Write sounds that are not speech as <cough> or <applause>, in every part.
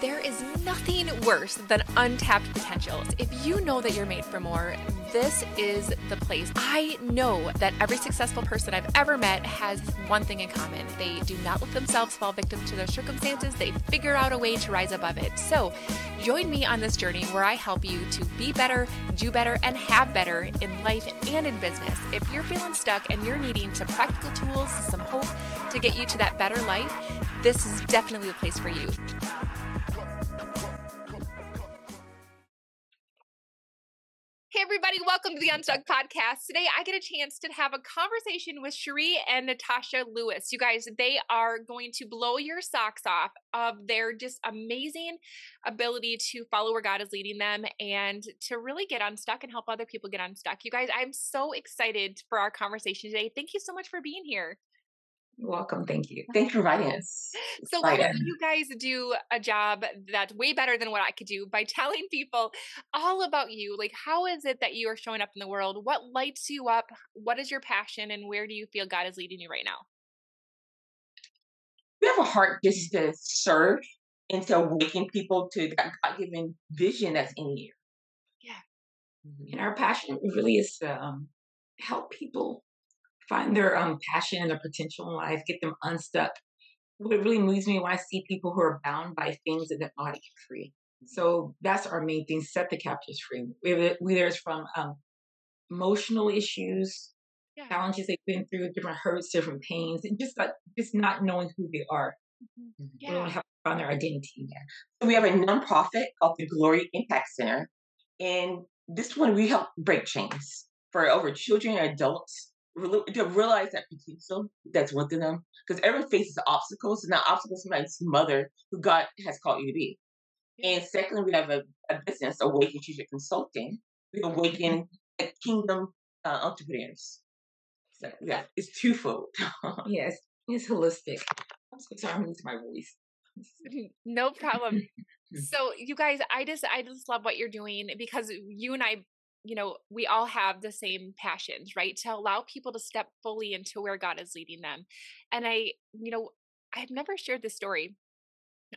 There is nothing worse than untapped potentials. If you know that you're made for more, this is the place. I know that every successful person I've ever met has one thing in common. They do not let themselves fall victim to their circumstances. They figure out a way to rise above it. So, join me on this journey where I help you to be better, do better, and have better in life and in business. If you're feeling stuck and you're needing some practical tools, some hope to get you to that better life, this is definitely the place for you. To the Unstuck Podcast. Today, I get a chance to have a conversation with Sheree and Natasha Lewis. You guys, they are going to blow your socks off of their just amazing ability to follow where God is leading them and to really get unstuck and help other people get unstuck. You guys, I'm so excited for our conversation today. Thank you so much for being here. You're welcome. Thank you. Thanks for inviting us. So, why don't you guys do a job that's way better than what I could do by <laughs> telling people all about you? Like, how is it that you are showing up in the world? What lights you up? What is your passion? And where do you feel God is leading you right now? We have a heart just to serve and to awaken people to that God given vision that's in you. Yeah. And our passion really is to um, help people find their um, passion and their potential in life, get them unstuck. What really moves me when I see people who are bound by things that they're not get free. So that's our main thing: set the captives free. Whether it's from um, emotional issues, yeah. challenges they've been through, different hurts, different pains, and just like just not knowing who they are. Mm-hmm. Yeah. They don't have found their identity yet. So we have a nonprofit called the Glory Impact Center, and this one we help break chains for over children and adults to realize that potential that's within them because everyone faces obstacles and that obstacles somebody's mother who God has called you to be. And secondly, we have a, a business, Awaken Future Consulting. We awaken kingdom uh, entrepreneurs. So yeah, it's twofold. <laughs> yes, it's holistic. I'm so sorry, I'm losing my voice. <laughs> no problem. <laughs> so you guys, I just I just love what you're doing because you and I you know, we all have the same passions, right? To allow people to step fully into where God is leading them. And I, you know, I've never shared this story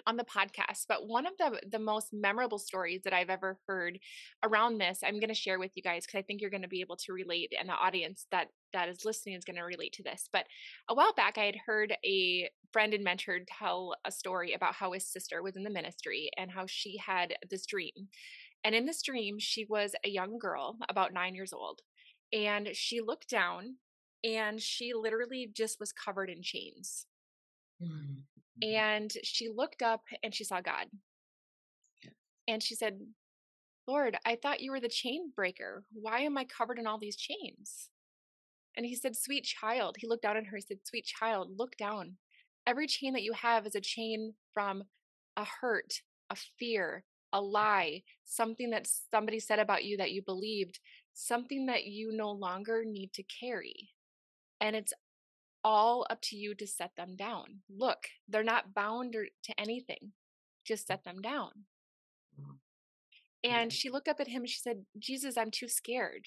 on the podcast but one of the the most memorable stories that i've ever heard around this i'm going to share with you guys because i think you're going to be able to relate and the audience that that is listening is going to relate to this but a while back i had heard a friend and mentor tell a story about how his sister was in the ministry and how she had this dream and in this dream, she was a young girl, about nine years old. And she looked down and she literally just was covered in chains. Mm-hmm. And she looked up and she saw God. And she said, Lord, I thought you were the chain breaker. Why am I covered in all these chains? And he said, Sweet child. He looked down at her. He said, Sweet child, look down. Every chain that you have is a chain from a hurt, a fear, a lie, something that somebody said about you that you believed, something that you no longer need to carry. And it's all up to you to set them down. Look, they're not bound to anything. Just set them down. Mm-hmm. And she looked up at him and she said, Jesus, I'm too scared.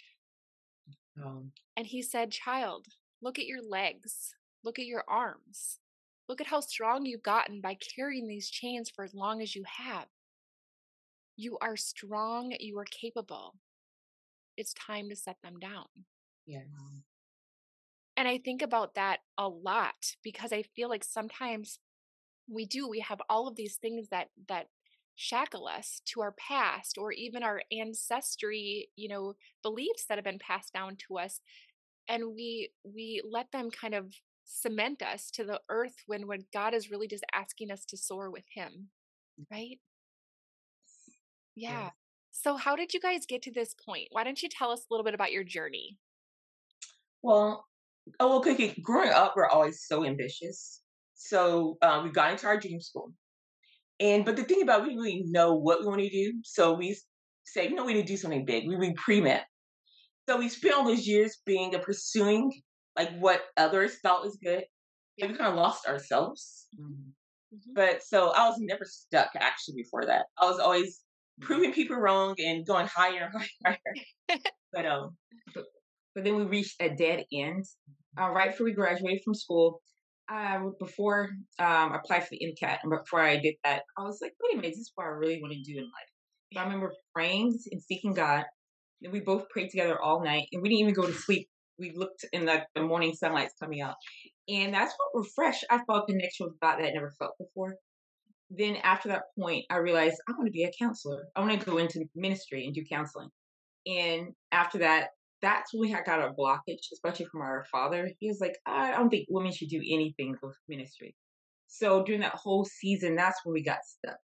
Um, and he said, Child, look at your legs, look at your arms. Look at how strong you've gotten by carrying these chains for as long as you have. You are strong, you are capable. It's time to set them down. Yeah. And I think about that a lot because I feel like sometimes we do we have all of these things that that shackle us to our past or even our ancestry, you know, beliefs that have been passed down to us and we we let them kind of cement us to the earth when when God is really just asking us to soar with him. Right? Yeah. So, how did you guys get to this point? Why don't you tell us a little bit about your journey? Well, oh, well, Cookie, growing up, we're always so ambitious. So, um, we got into our dream school. And, but the thing about it, we really know what we want to do. So, we say, you know, we need to do something big. We, we pre-med. So, we spent all those years being a pursuing like what others thought was good. Yeah. We kind of lost ourselves. Mm-hmm. Mm-hmm. But so I was never stuck actually before that. I was always proving people wrong and going higher and <laughs> higher. but um, but, but, then we reached a dead end. Uh, right before we graduated from school, would before um I applied for the MCAT and before I did that, I was like, wait a minute, this is what I really want to do in life. So I remember praying and seeking God. And we both prayed together all night and we didn't even go to sleep. We looked in like the morning sunlight's coming out. And that's what refreshed. I felt a connection with God that I never felt before. Then after that point, I realized I want to be a counselor. I want to go into ministry and do counseling. And after that, that's when we had got a blockage, especially from our father. He was like, I don't think women should do anything with ministry. So during that whole season, that's when we got stuck.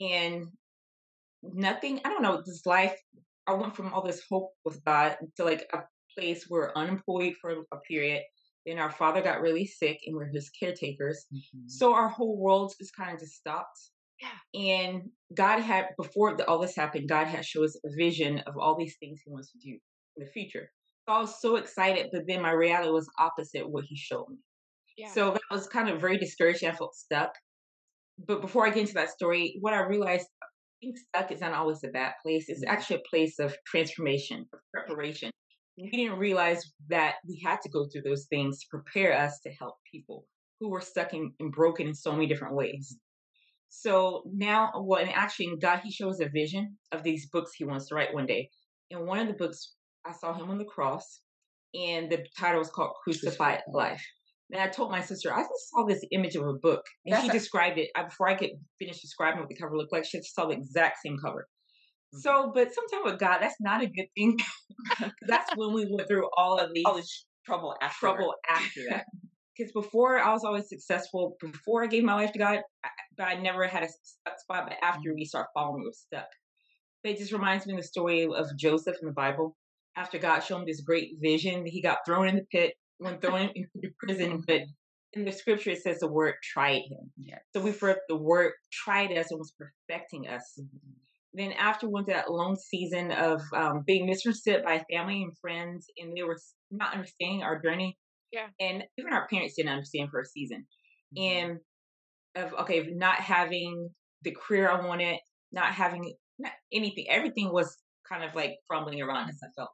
And nothing, I don't know, this life, I went from all this hope with God to like a place where unemployed for a period. Then our father got really sick and we're his caretakers. Mhm. So our whole world just kind of just stopped. Yeah. And God had, before the, all this happened, God had showed us a vision of all these things He wants to do in the future. So I was so excited, but then my reality was opposite what He showed me. Yeah. So that was kind of very discouraging. I felt stuck. But before I get into that story, what I realized being stuck is not always a bad place. It's actually a place of transformation, of preparation. We didn't realize that we had to go through those things to prepare us to help people who were stuck in, and broken in so many different ways. So now, uh, well, and actually, in God, He shows a vision of these books He wants to write one day. In one of the books, I saw Him on the cross, and the title was called Crucified Life. And I told my sister, I just saw this image of a book, and That's she a- described it. I, before I could finish describing what the cover looked like, she saw the exact same cover. Mm-hmm. So, but sometimes with God, that's not a good thing. <laughs> that's when we went through all of these All this trouble after. trouble after that. Because before I was always successful, before I gave my life to God, I- but I never had a stuck spot. But after we start following, we were stuck. But it just reminds me of the story of Joseph in the Bible. After God showed him this great vision, he got thrown in the pit, went thrown <laughs> into prison. But in the scripture, it says the word tried him. Yeah. So we for the word tried us and was perfecting us. Then after we went to that long season of um, being misunderstood by family and friends, and they were not understanding our journey. Yeah. And even our parents didn't understand for a season. Mhm. And of okay, of not having the career I wanted, not having not anything, everything was kind of like crumbling around us. I felt.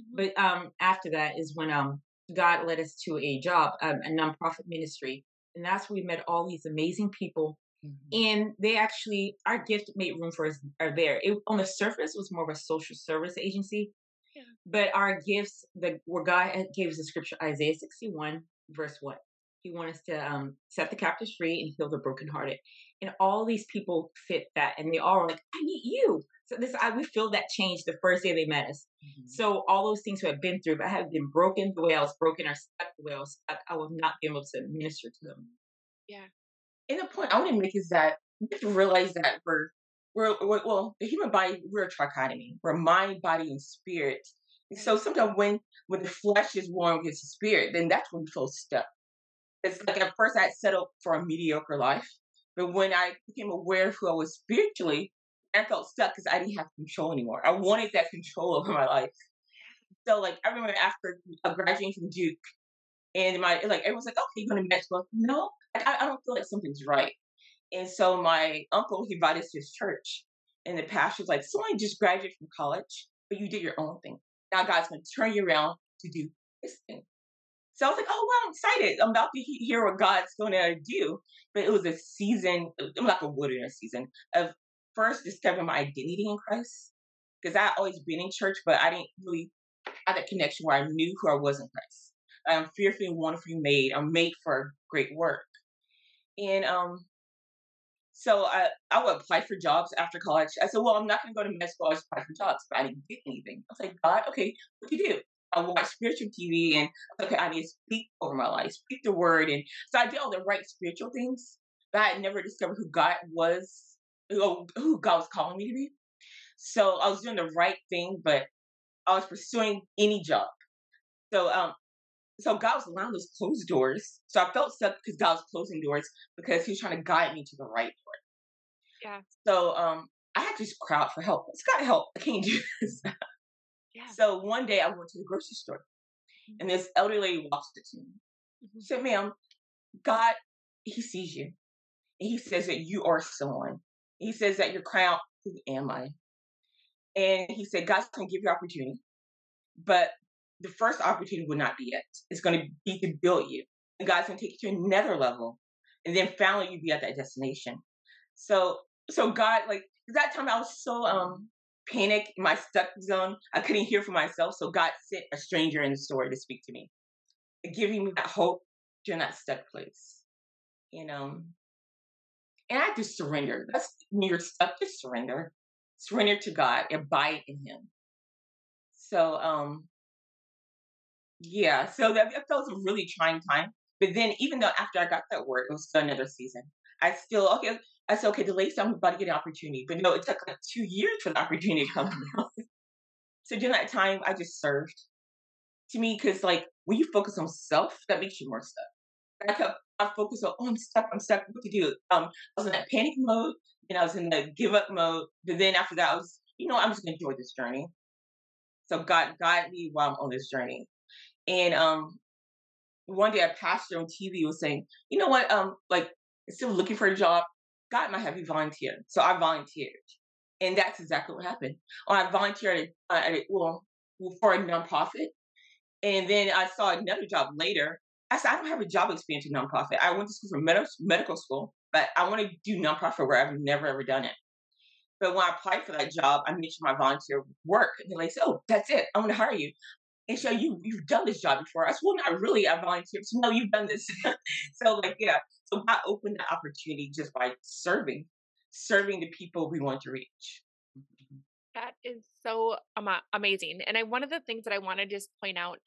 Mhm. But um, after that is when um God led us to a job, um, a nonprofit ministry, and that's where we met all these amazing people. And they actually our gift made room for us are there. It, on the surface was more of a social service agency Yeah. but our gifts the where god gave us the scripture isaiah 61 verse 1 he wanted us to um, set the captives free and heal the brokenhearted. And all these people fit that and they all were like i need you. So this I, we feel that change the first day they met us. Mhm. so all those things we have been through if i had been broken the way i was broken or stuck the way i was stuck i would not be able to minister to them And the point I want to make is that we have to realize that we're, we're, we're well, the human body, we're a trichotomy. We're mind, body, and spirit. And so sometimes when when the flesh is warm against the spirit, then that's when we feel stuck. It's like at first I settled for a mediocre life, but when I became aware of who I was spiritually, I felt stuck because I didn't have control anymore. I wanted that control over my life. So like I remember after uh, graduating from Duke, and my like everyone's like, okay, you're going to med school. No, I, I don't feel like something's right. And so my uncle he invited us to his church, and the pastor was like, someone just graduated from college, but you did your own thing. Now God's going to turn you around to do this thing. So I was like, oh, well, I'm excited. I'm about to he- hear what God's going to do. But it was a season, it was like a wilderness season of first discovering my identity in Christ. Because I always been in church, but I didn't really have that connection where I knew who I was in Christ. I'm fearfully and wonderfully made. I'm made for great work. And um, so I, I would apply for jobs after college. I said, well, I'm not going to go to med school. I just apply for jobs, but I didn't get anything. I was like, God, okay, what do you do? I watch spiritual TV and okay, I need to speak over my life, speak the word. And so I did all the right spiritual things, but I had never discovered who God was, who who God was calling me to be. So I was doing the right thing, but I was pursuing any job. So um, so God was allowing those closed doors. So I felt stuck because God was closing doors because He was trying to guide me to the right door. Yeah. So um, I had to just cry out for help. It's got help. I can't <laughs> do this. Yeah. So one day I went to the grocery store, and this elderly lady walks up to me. Mhm. She said, "Ma'am, God, He sees you, and He says that you are someone. He says that you're crying out, who am I? And He said, God's going to give you opportunity, but the first opportunity will not be it. It's going to be to build you. and God's gonna take you to another level, and then finally you be at that destination. So, so God, like that time, I was so um panicked in my stuck zone. I couldn't hear for myself, so God sent a stranger in the story to speak to me, giving me that hope during that stuck place. You know, and I to surrender. That's when you're stuck. Just surrender, surrender to God, abide in Him. So, um, yeah, so that, that was a really trying time. But then, even though after I got that work, it was still another season. I still okay. I said, okay, delay. So I'm about to get an opportunity, but no, it took like two years for the opportunity to come <laughs> so during that time, I just served. To me, because like when you focus on self, that makes you more stuck. I kept I focused on, oh, I'm stuck, I'm stuck. What to do? Um, I was in that panic mode, and I was in the give up mode. But then after that, I was, you know, I'm just gonna enjoy this journey. So God guide me while I'm on this journey. And um, one day a pastor on TV was saying, you know what, um, like still looking for a job, God might have you volunteer. So I volunteered. And that's exactly what happened. I volunteered at, at, well, for a nonprofit. And then I saw another job later. I said, I don't have a job experience in nonprofit. I went to school for med- medical school, but I want to do nonprofit where I've never ever done it. But when I applied for that job, I mentioned my volunteer work. And they're like, oh, that's it. I want to hire you and show you you've done this job before. I well, not really. I volunteered. So <laughs> no, you've done this. <laughs> so like, yeah. So I opened the opportunity just by serving, serving the people we want to reach. That is so amazing. And I, one of the things that I want to just point out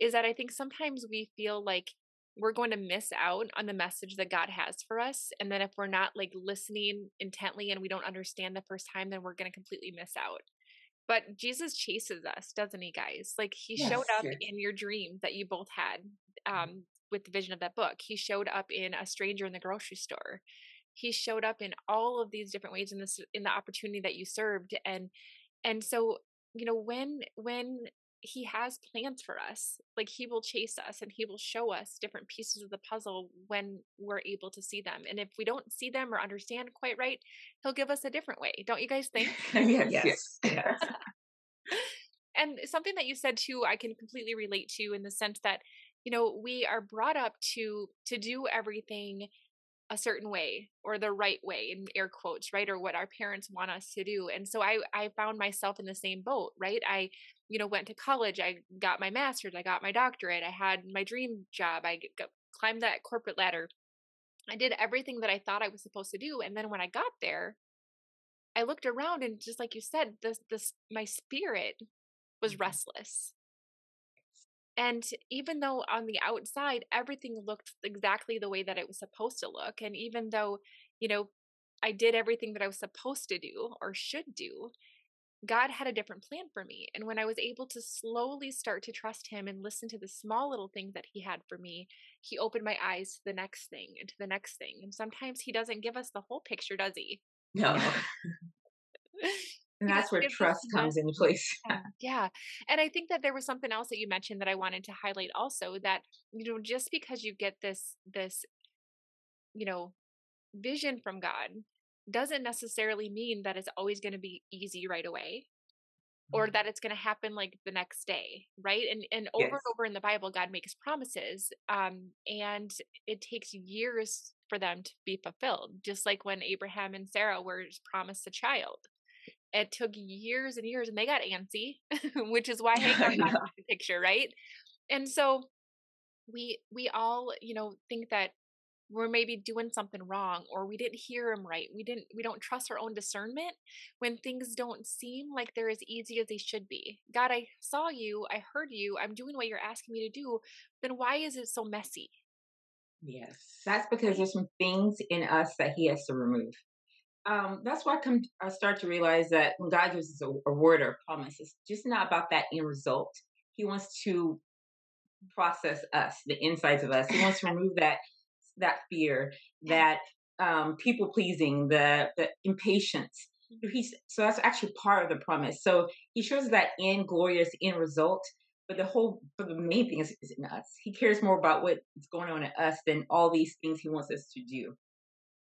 is that I think sometimes we feel like we're going to miss out on the message that God has for us. And then if we're not like listening intently and we don't understand the first time, then we're going to completely miss out. But Jesus chases us, doesn't he, guys? Like he yes, showed up yes. in your dream that you both had mm-hmm. um, with the vision of that book. He showed up in a stranger in the grocery store. He showed up in all of these different ways in this in the opportunity that you served, and and so you know when when he has plans for us. Like he will chase us and he will show us different pieces of the puzzle when we're able to see them. And if we don't see them or understand quite right, he'll give us a different way. Don't you guys think? <laughs> yes. yes. yes. <laughs> and something that you said too, I can completely relate to in the sense that, you know, we are brought up to to do everything a certain way or the right way in air quotes right or what our parents want us to do and so i i found myself in the same boat right? I you know went to college i got my master's i got my doctorate i had my dream job i got, climbed that corporate ladder. I did everything that i thought i was supposed to do and then when i got there i looked around and just like you said this this my spirit was mm-hmm. restless and even though on the outside everything looked exactly the way that it was supposed to look, and even though, you know, I did everything that I was supposed to do or should do, God had a different plan for me. And when I was able to slowly start to trust Him and listen to the small little things that He had for me, He opened my eyes to the next thing and to the next thing. And sometimes He doesn't give us the whole picture, does He? No. <laughs> <laughs> And that's where trust comes into place. <laughs> Yeah. yeah. And I think that there was something else that you mentioned that I wanted to highlight also that, you know, just because you get this, this, you know, vision from God doesn't necessarily mean that it's always going to be easy right away or mm-hmm. that it's going to happen like the next day right and and over yes. and over in the bible god makes promises um and it takes years for them to be fulfilled just like when abraham and sarah were promised a child it took years and years and they got antsy <laughs> which is why <laughs> hagar got the picture right? And so we we all you know think that we're maybe doing something wrong or we didn't hear him right we didn't we don't trust our own discernment when things don't seem like they're as easy as they should be. God i saw you i heard you i'm doing what you're asking me to do then why is it so messy? Yes that's because there's some things in us that he has to remove um, that's why I come. I start to realize that when God gives us a, a word or a promise, it's just not about that end result. He wants to process us, the insides of us. He wants to remove that that fear, that um, people pleasing, the the impatience. He's so that's actually part of the promise. So he shows that end glorious end result, but the whole, but the main thing is, is in us. He cares more about what's going on in us than all these things he wants us to do.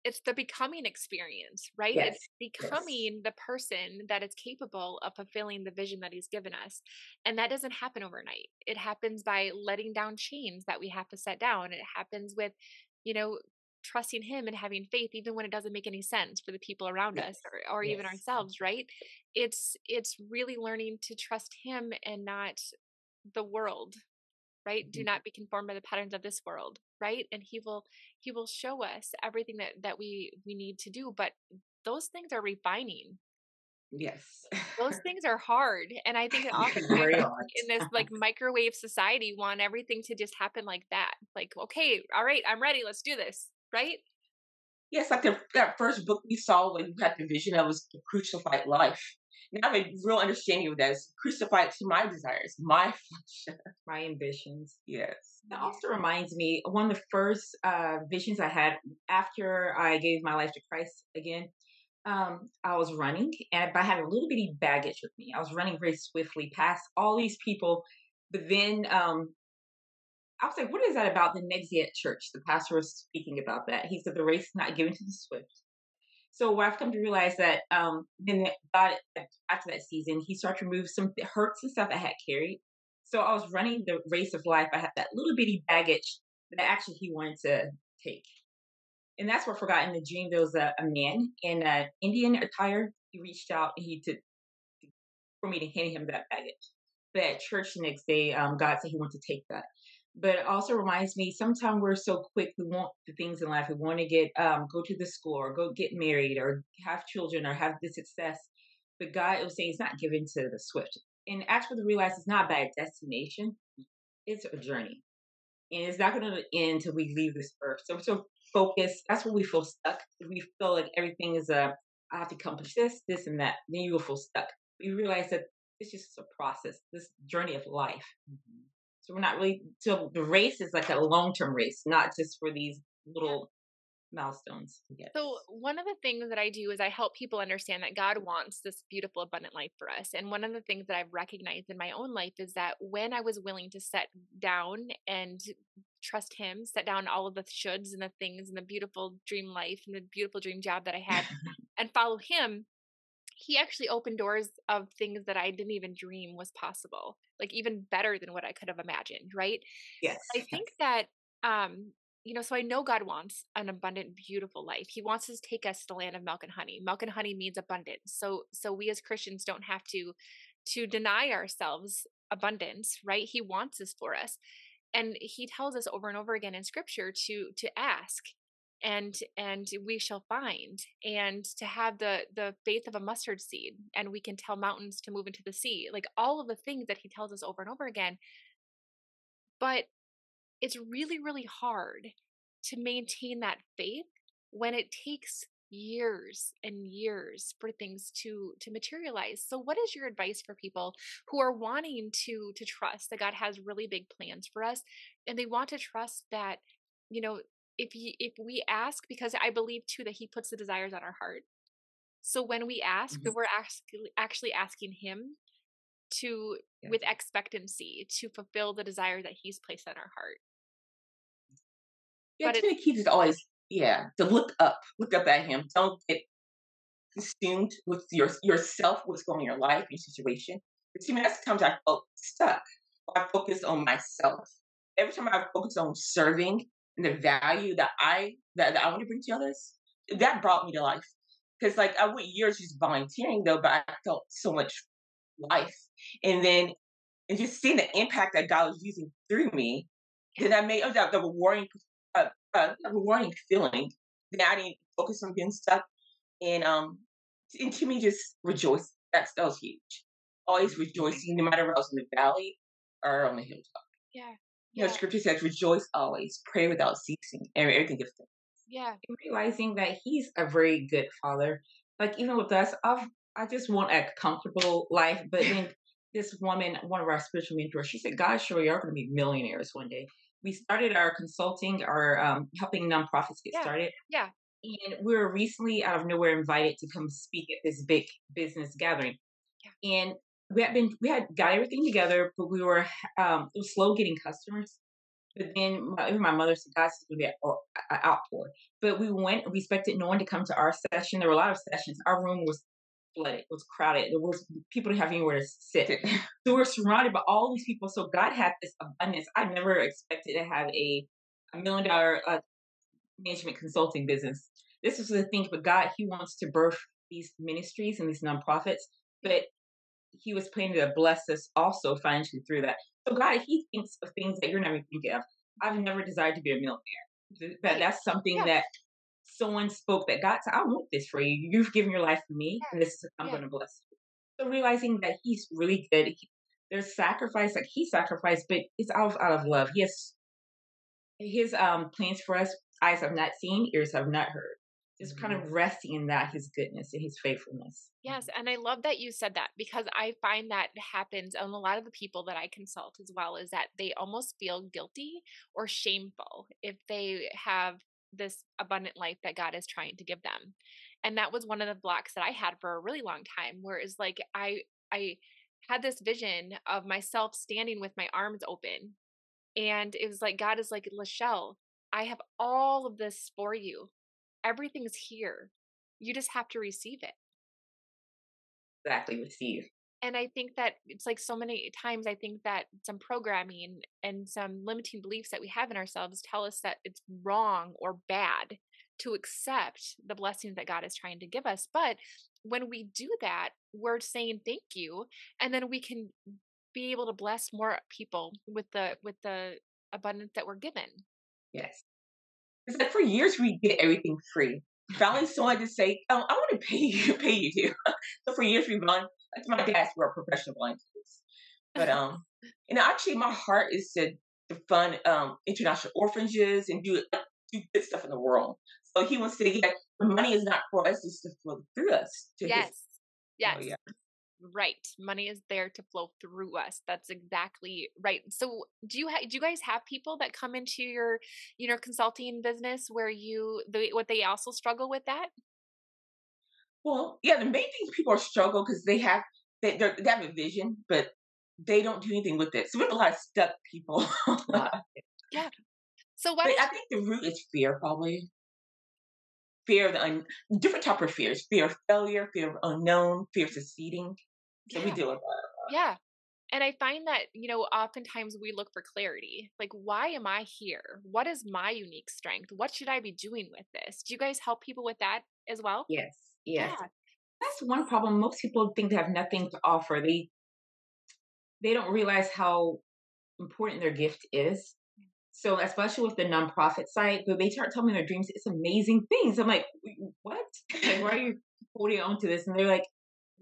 It's the becoming experience, right? Yes. It's Yes. becoming the person that is capable of fulfilling the vision that he's given us. And that doesn't happen overnight. It happens by letting down chains that we have to set down. It happens with, you know, trusting him and having faith even when it doesn't make any sense for the people around us Yes. or, or even ourselves, right? It's it's really learning to trust him and not the world right do Mhm. not be conformed by the patterns of this world right and he will he will show us everything that that we we need to do but those things are refining Yes. those <laughs> things are hard and i think that Very <laughs> in this like <laughs> microwave society want everything to just happen like that like okay all right i'm ready let's do this right Yes, like the, that first book we saw when you had the vision of was the crucified life. Now I have a real understanding of that. It's crucified to my desires, my flesh. <laughs> My ambitions. yes. That also reminds me, one of the first uh, visions I had after I gave my life to Christ again. Um, I was running, and I had a little bitty baggage with me. I was running very swiftly past all these people, but then um, I was like, "What is that about?" The next day at church, the pastor was speaking about that. He said, "The race is not given to the swift." So I've come to realize that um, then God, after that season, He started to remove some hurts and stuff I had carried. So I was running the race of life. I had that little bitty baggage that actually He wanted to take, and that's what I forgot in the dream. There was a, a man in an Indian attire. He reached out and he to for me to hand him that baggage. But at church the next day, um, God said He wanted to take that but it also reminds me sometimes we're so quick we want the things in life. We want to get um go to the school or go get married or have children or have the success but god was saying it's not given to the swift. And actually realize it's not about a destination it's a journey. And it's not going to end until we leave this earth. So so focused that's when we feel stuck. We feel like everything is a i have to accomplish this this and that. Then you will feel stuck. We realize that it's just a process this journey of life so we're not really so the race is like a long term race, not just for these little milestones. So, one of the things that I do is I help people understand that God wants this beautiful, abundant life for us. And one of the things that I've recognized in my own life is that when I was willing to set down and trust Him, set down all of the shoulds and the things and the beautiful dream life and the beautiful dream job that I had <laughs> and follow Him, He actually opened doors of things that I didn't even dream was possible, like even better than what I could have imagined, right? yes. I think that um you know, so I know God wants an abundant, beautiful life. He wants to take us to the land of milk and honey. Milk and honey means abundance. So so we as Christians don't have to to deny ourselves abundance, right? He wants this for us. And he tells us over and over again in scripture to to ask and and we shall find and to have the the faith of a mustard seed and we can tell mountains to move into the sea like all of the things that he tells us over and over again. But it's really really hard to maintain that faith when it takes years and years for things to to materialize. So what is your advice for people who are wanting to to trust that god has really big plans for us and they want to trust that you know if you if we ask because i believe too that he puts the desires on our heart so when we ask Mhm. that we're actually actually asking him to Yeah. with expectancy to fulfill the desire that he's placed on our heart Yeah, but it key is always, yeah, to look up, look up at him. Don't get consumed with your yourself, what's going on in your life, your situation. But to me, that's times I felt stuck. I focus on myself. Every time I focus on serving and the value that I that, that I want to bring to others, that brought me to life. Because like I went years just volunteering though, but I felt so much life. And then and just seeing the impact that God was using through me, then I made oh, that the rewarding uh, uh, rewarding feeling. Then I didn't focus on getting stuck. And um and to me just rejoice. That's that was huge. Always rejoicing, no matter if I was in the valley or on the hilltop. yeah You know, yeah scripture says, rejoice always, pray without ceasing, and everything gives thanks. yeah And realizing that he's a very good father. Like even with us, I've I just want a comfortable life. But then this woman, one of our spiritual mentors, she said, God, sure, you're going to be millionaires one day. We started our consulting, our um, helping nonprofits get yeah started. yeah And we were recently out of nowhere invited to come speak at this big business gathering. yeah And we had been we had got everything together, but we were um it was slow getting customers. But then my, even my mother said, God's going to be an outpour. But we went, we expected no one to come to our session. There were a lot of sessions. Our room was flooded, it was crowded. There was people didn't have anywhere to sit. so we're surrounded by all these people. So God had this abundance. I never expected to have a, a million dollar uh, management consulting business. This is the thing, but God, He wants to birth these ministries and these nonprofits, but He was planning to bless us also financially through that. So God, He thinks of things that you're never thinking of. I've never desired to be a millionaire, but that's something yeah. that someone spoke that God said, I want this for you. You've given your life for me, and this is I'm yeah. going to bless you. So realizing that He's really good. He, there's sacrifice, like He sacrificed, but it's out of, out of love. He has His um plans for us. Eyes have not seen, ears have not heard just mm-hmm. kind of resting in that his goodness and his faithfulness. Yes and i love that you said that because i find that happens on a lot of the people that i consult as well is that they almost feel guilty or shameful if they have this abundant life that god is trying to give them. And that was one of the blocks that i had for a really long time where it's like i i had this vision of myself standing with my arms open and it was like god is like lachelle i have all of this for you everything's here. You just have to receive it. Exactly, receive. And I think that it's like so many times, I think that some programming and some limiting beliefs that we have in ourselves tell us that it's wrong or bad to accept the blessings that God is trying to give us. But when we do that, we're saying thank you, and then we can be able to bless more people with the with the abundance that we're given. Yes. It's like for years we get everything free. Finally, someone to say, "Oh, I want to pay <laughs> you, pay you too." so for years we've gone. Like my dad's were professional blind kids, but um, and actually my heart is to to fund um international orphanages and do do good stuff in the world. So he wants to get the money is not for us; it's to flow through us. yes, his, yes. Oh, yeah. Right. Money is there to flow through us. That's exactly right. So, do you ha- do you guys have people that come into your, you know, consulting business where you the what they also struggle with that? Well, yeah, the main thing people are struggle because they have they they have a vision, but they don't do anything with it. So we have a lot of stuck people. yeah. So what? I think the root is fear, probably fear of the un- different type of fears: fear of failure, fear of unknown, fear of succeeding. So yeah. we deal with that. Yeah. And I find that, you know, oftentimes we look for clarity. Like, why am I here? What is my unique strength? What should I be doing with this? Do you guys help people with that as well? Yes. Yes. Yeah. That's one problem. Most people think they have nothing to offer. They they don't realize how important their gift is. So especially with the nonprofit side, but they start telling me their dreams, it's amazing things. I'm like, what? <laughs> Like, why are you holding on to this? And they're like,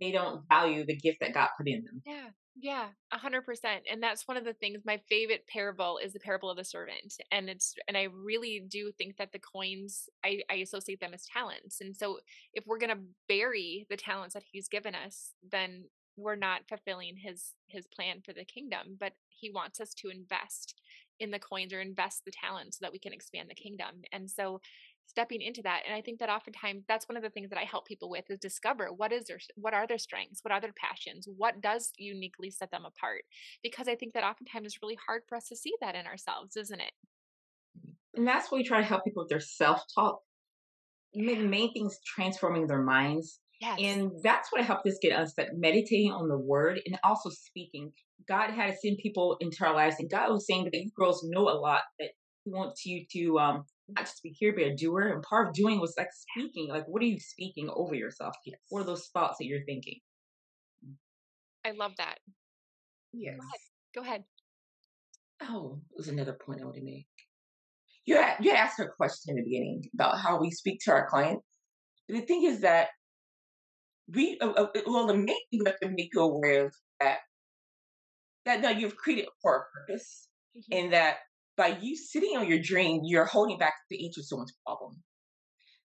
they don't value the gift that God put in them. Yeah. Yeah, a hundred percent. And that's one of the things. My favorite parable is the parable of the servant. And it's and I really do think that the coins I, I associate them as talents. And so if we're gonna bury the talents that he's given us, then we're not fulfilling his his plan for the kingdom. But he wants us to invest in the coins or invest the talent so that we can expand the kingdom. And so stepping into that and i think that oftentimes that's one of the things that i help people with is discover what is their what are their strengths what are their passions what does uniquely set them apart because i think that oftentimes it's really hard for us to see that in ourselves isn't it mm-hmm. and that's why we try to help people with their self-talk the main thing is transforming their minds Yes. And that's what i helped us get us. unstuck, meditating on the word and also speaking. God had to send people into our lives, and God was saying that you girls know a lot that He wants you to um, not just be here, but a doer. And part of doing was like speaking. Like, what are you speaking over yourself? Yes. What are those thoughts that you're thinking? I love that. Yes. Go ahead. Go ahead. Oh, it was another point I want to make. You had, you had asked a question in the beginning about how we speak to our clients. The thing is that we, uh, uh, well, the main thing we have to make you aware of that that now you've created for a purpose, mm-hmm. and that by you sitting on your dream, you're holding back the answer to someone's problem.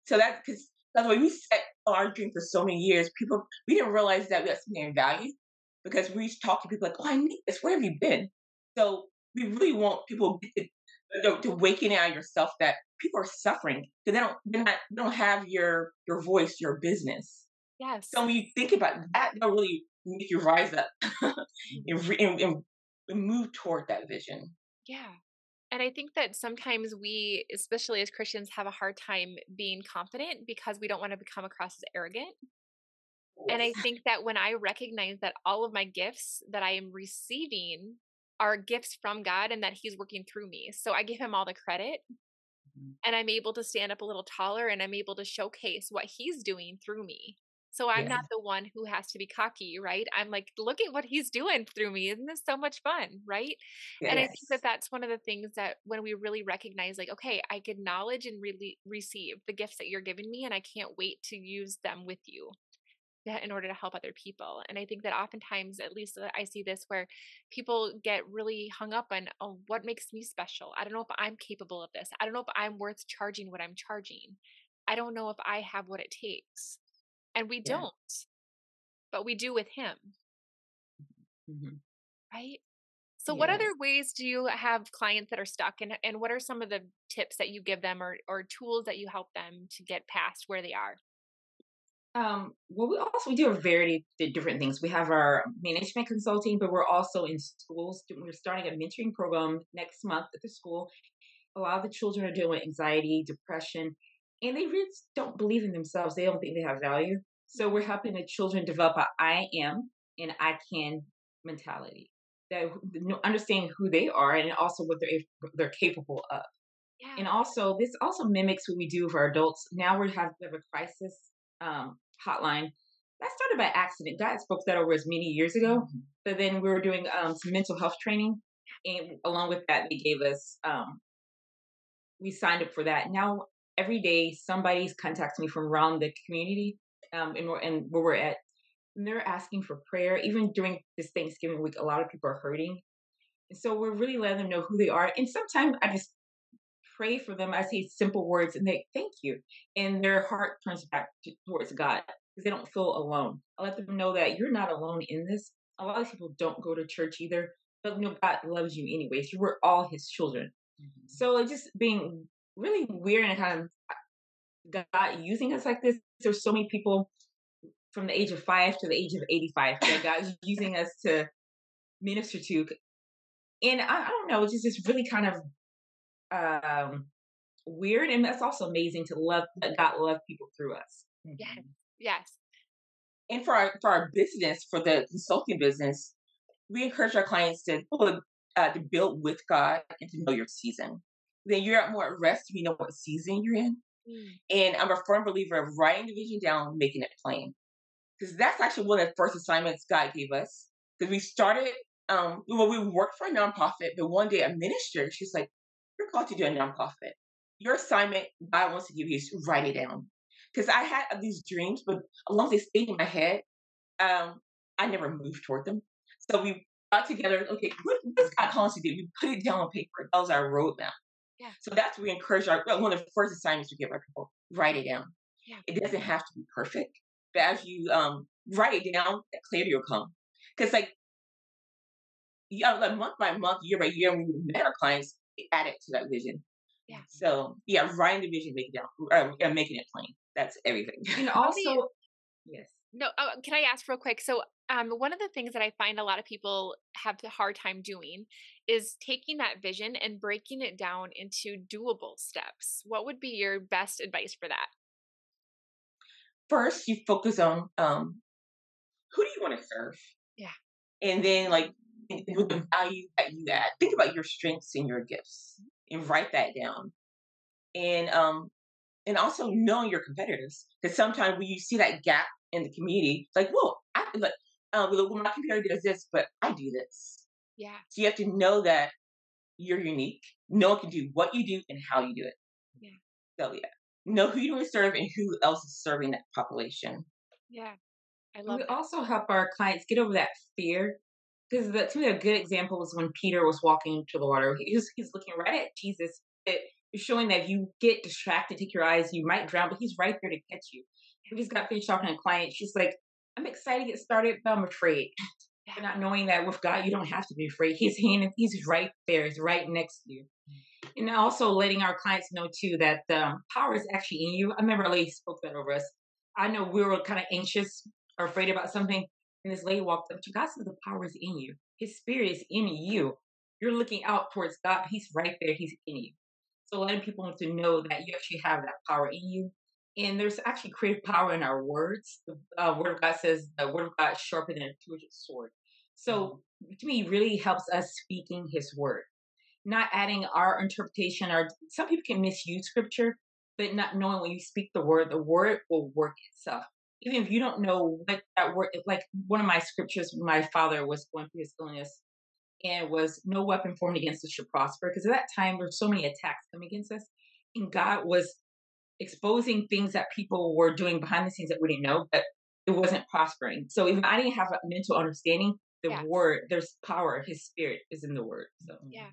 So that because that's why we set our dream for so many years. People we didn't realize that we had something in value because we used to talk to people like, "Oh, I need this. Where have you been?" So we really want people to, to, to waken out yourself that people are suffering because they don't they're not they don't have your your voice, your business. Yes. So when you think about that, that really you rise up <laughs> and, and, and move toward that vision. Yeah. And I think that sometimes we, especially as Christians, have a hard time being confident because we don't want to become across as arrogant. And I think that when I recognize that all of my gifts that I am receiving are gifts from God and that He's working through me. So I give Him all the credit Mhm. and I'm able to stand up a little taller and I'm able to showcase what He's doing through me. So I'm Yeah. not the one who has to be cocky, right? I'm like, look at what He's doing through me. Isn't this so much fun, right? And I think that that's one of the things that when we really recognize, like, okay, I acknowledge and really receive the gifts that you're giving me, and I can't wait to use them with you in order to help other people. And I think that oftentimes, at least uh, I see this where people get really hung up on, oh, what makes me special? I don't know if I'm capable of this. I don't know if I'm worth charging what I'm charging. I don't know if I have what it takes. And we Yeah. don't, but we do with him, Mhm. right? So what other ways do you have clients that are stuck and and what are some of the tips that you give them or or tools that you help them to get past where they are? Um, well, we also we do a variety of different things. We have our management consulting, but we're also in schools. We're starting a mentoring program next month at the school. A lot of the children are dealing with anxiety, depression, and they really don't believe in themselves. They don't think they have value. So we're helping the children develop a I am and I can mentality. That understanding who they are and also what they're they're capable of. Yeah. And also, this also mimics what we do for adults. Now we have, we have a crisis um, hotline. That started by accident. God spoke that over us many years ago. Mhm. But then we were doing um, some mental health training. And along with that, they gave us, um, we signed up for that. Now, every day, somebody's contacting me from around the community um, and, where, and where we're at. And they're asking for prayer. Even during this Thanksgiving week, a lot of people are hurting. And so we're really letting them know who they are. And sometimes I just pray for them. I say simple words and they thank you. And their heart turns back to, towards God because they don't feel alone. I let them know that you're not alone in this. A lot of people don't go to church either, but no, God loves you anyways. You were all his children. Mhm. So just being really weird and kind of God using us like this. There's so many people from the age of five to the age of 85 that God's <laughs> using us to minister to. And I, I don't know, it's just, it's really kind of um, weird. And that's also amazing to love, that God love people through us. Yes. Mhm. Yes. And for our for our business, for the consulting business, we encourage our clients to uh, to build with God and to know your season. Then you're at more at rest if you know what season you're in. Mm. And I'm a firm believer of writing the vision down, making it plain. Because that's actually one of the first assignments God gave us. Because we started, um, well, we worked for a nonprofit, but one day a minister, she's like, You're called to do a nonprofit. Your assignment, God wants to give you is write it down. Because I had these dreams, but as long as they stayed in my head, um, I never moved toward them. So we got together, okay, what does God call us to do? We put it down on paper. That was our roadmap. Yeah. So that's what we encourage our one of the first assignments we give our people. Write it down. Yeah. It doesn't have to be perfect. But as you um write it down, that clarity will come. Because like yeah, like month by month, year by year, when we met our clients, add it added to that vision. Yeah. So yeah, writing the vision, make it down, uh, making it plain. That's everything. And <laughs> you- also, yes. No, uh, can I ask real quick? So, um, one of the things that I find a lot of people have a hard time doing is taking that vision and breaking it down into doable steps. What would be your best advice for that? First, you focus on um who do you want to serve? Yeah. And then like with the value that you add, think about your strengths and your gifts and write that down. And um and also knowing your competitors. Because sometimes when you see that gap in the community, like, whoa, I like uh, well, my competitor does this, but I do this. Yeah. So you have to know that you're unique. No one can do what you do and how you do it. Yeah. So yeah. Know who you want to serve and who else is serving that population. Yeah. I And love we it. also help our clients get over that fear. Because the, to me, a good example was when Peter was walking to the water. He was, he's looking right at Jesus. It, showing that if you get distracted, take your eyes, you might drown, but he's right there to catch you. We just got finished talking to a client. She's like, I'm excited to get started, but I'm afraid. Yeah. Not knowing that with God, you don't have to be afraid. His <laughs> hand, he's right there. He's right next to you. Mm-hmm. And also letting our clients know too that the power is actually in you. I remember a lady spoke that over us. I know we were kind of anxious or afraid about something, and this lady walked up to God says the power is in you. His spirit is in you. you're looking out towards God. He's right there. He's in you. So letting people to know that you actually have that power in you. And there's actually creative power in our words. The uh, Word of God says the Word of God is sharper than a two-edged sword. So mm-hmm. to me, really helps us speaking His Word, not adding our interpretation. Or some people can misuse Scripture, but not knowing when you speak the Word, the Word will work itself. Even if you don't know what that word, like one of my scriptures, my father was going through his illness, and was no weapon formed against us should prosper. Because at that time, there were so many attacks coming against us, and God was exposing things that people were doing behind the scenes that we didn't know, but it wasn't prospering. So even I didn't have a mental understanding, the yeah. word, there's power. His spirit is in the word. So yeah.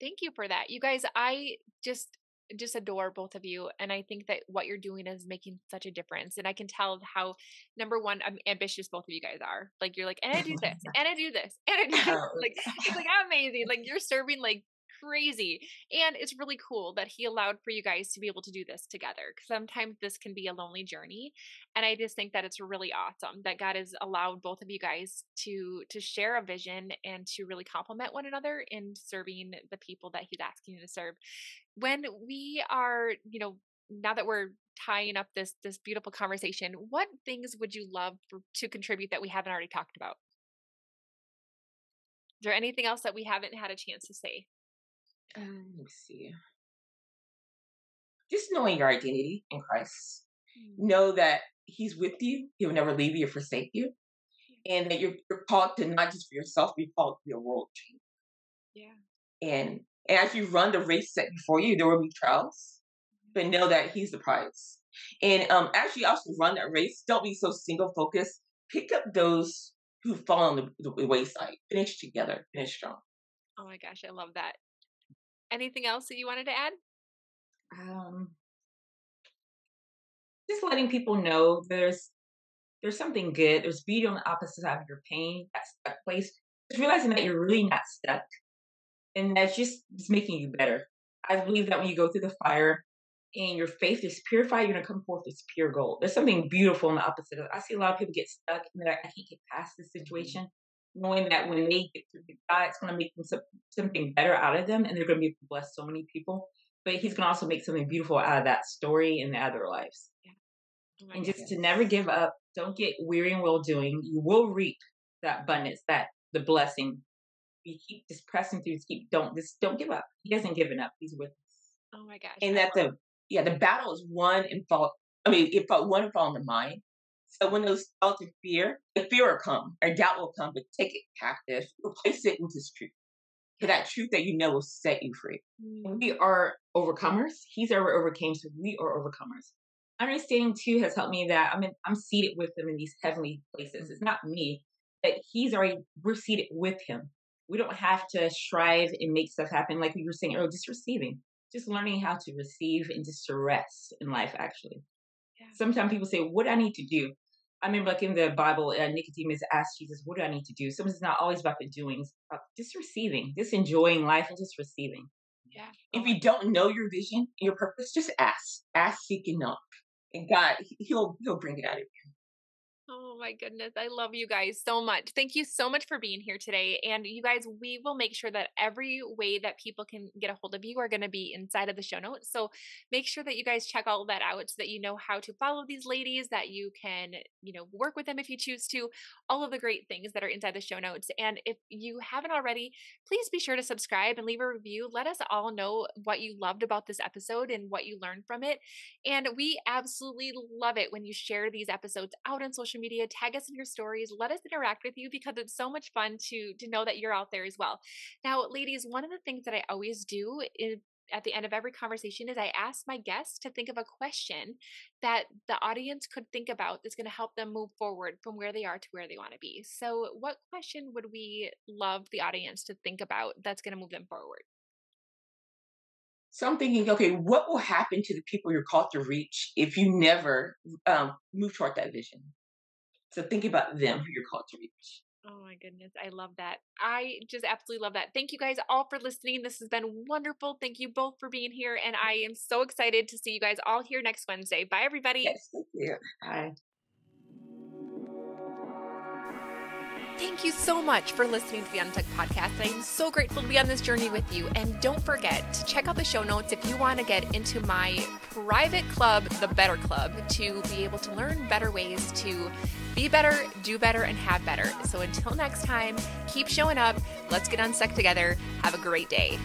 Thank you for that. You guys, I just just adore both of you and i think that what you're doing is making such a difference and i can tell how number one i'm ambitious both of you guys are like you're like and i do this <laughs> and i do this and i do this. like it's like amazing like you're serving like crazy. And it's really cool that he allowed for you guys to be able to do this together. Sometimes this can be a lonely journey. And I just think that it's really awesome that God has allowed both of you guys to to share a vision and to really complement one another in serving the people that he's asking you to serve. When we are, you know, now that we're tying up this this beautiful conversation, what things would you love for, to contribute that we haven't already talked about? Is there anything else that we haven't had a chance to say? Um, let me see. Just knowing your identity in Christ. Mm. Know that He's with you. He'll never leave you or forsake you. And that you're, you're called to not just for yourself, you're called to be a world change. Yeah. And, and as you run the race set before you, there will be trials, but mm-hmm. know that He's the prize. And um, as you also run that race, don't be so single focused. Pick up those who fall on the, the wayside. Finish together. Finish strong. Oh my gosh, I love that. Anything else that you wanted to add? Um, just letting people know there's there's something good. There's beauty on the opposite side of your pain, that stuck place. Just realizing that you're really not stuck, and that's just just making you better. I believe that when you go through the fire and your faith is purified, you're gonna come forth as pure gold. There's something beautiful on the opposite. Of I see a lot of people get stuck and they're like, I can't get past this mm-hmm. situation knowing that when they get to God, it's going to make them something better out of them, and they're going to be blessed so many people. But He's going to also make something beautiful out of that story and out of their lives. Yeah. Oh and just to never give up. Don't get weary in well doing. You will reap that abundance, that the blessing. You keep just pressing through. Just keep don't just don't give up. He hasn't given up. He's with us. Oh my gosh! And that the yeah the battle is won and fought. I mean, it fought one and fought in the mind, so when those thoughts of fear, the fear will come, or doubt will come, but take it captive, replace it into truth. For that truth that you know will set you free. Mm-hmm. We are overcomers. He's ever overcame, so we are overcomers. Understanding too has helped me that I mean I'm seated with him in these heavenly places. It's not me, but he's already we're seated with him. We don't have to strive and make stuff happen like we were saying earlier, just receiving. Just learning how to receive and just to rest in life actually. Sometimes people say, What do I need to do? I remember like in the Bible, uh, Nicodemus asked Jesus, "What do I need to do?" Sometimes it's not always about the doing, it's about just receiving, just enjoying life and just receiving. Yeah. If you don't know your vision, your purpose, just ask, ask, seek, and knock, and God, He'll He'll bring it out of you. Oh my goodness. I love you guys so much. Thank you so much for being here today. And you guys, we will make sure that every way that people can get a hold of you are going to be inside of the show notes. So make sure that you guys check all that out so that you know how to follow these ladies, that you can, you know, work with them if you choose to, all of the great things that are inside the show notes. And if you haven't already, please be sure to subscribe and leave a review. Let us all know what you loved about this episode and what you learned from it. And we absolutely love it when you share these episodes out on social social media, tag us in your stories, let us interact with you because it's so much fun to to know that you're out there as well. Now, ladies, one of the things that I always do is at the end of every conversation is I ask my guests to think of a question that the audience could think about that's going to help them move forward from where they are to where they want to be. So, what question would we love the audience to think about that's going to move them forward? So I'm thinking, okay, what will happen to the people you're called to reach if you never um, move toward that vision? So think about them who you're called to reach. Oh my goodness. I love that. I just absolutely love that. Thank you guys all for listening. This has been wonderful. Thank you both for being here. And I am so excited to see you guys all here next Wednesday. Bye, everybody. Yes, thank you. Bye. Thank you so much for listening to the Unstuck podcast. I'm so grateful to be on this journey with you. And don't forget to check out the show notes if you want to get into my private club, the Better Club, to be able to learn better ways to be better, do better, and have better. So until next time, keep showing up. Let's get unstuck together. Have a great day.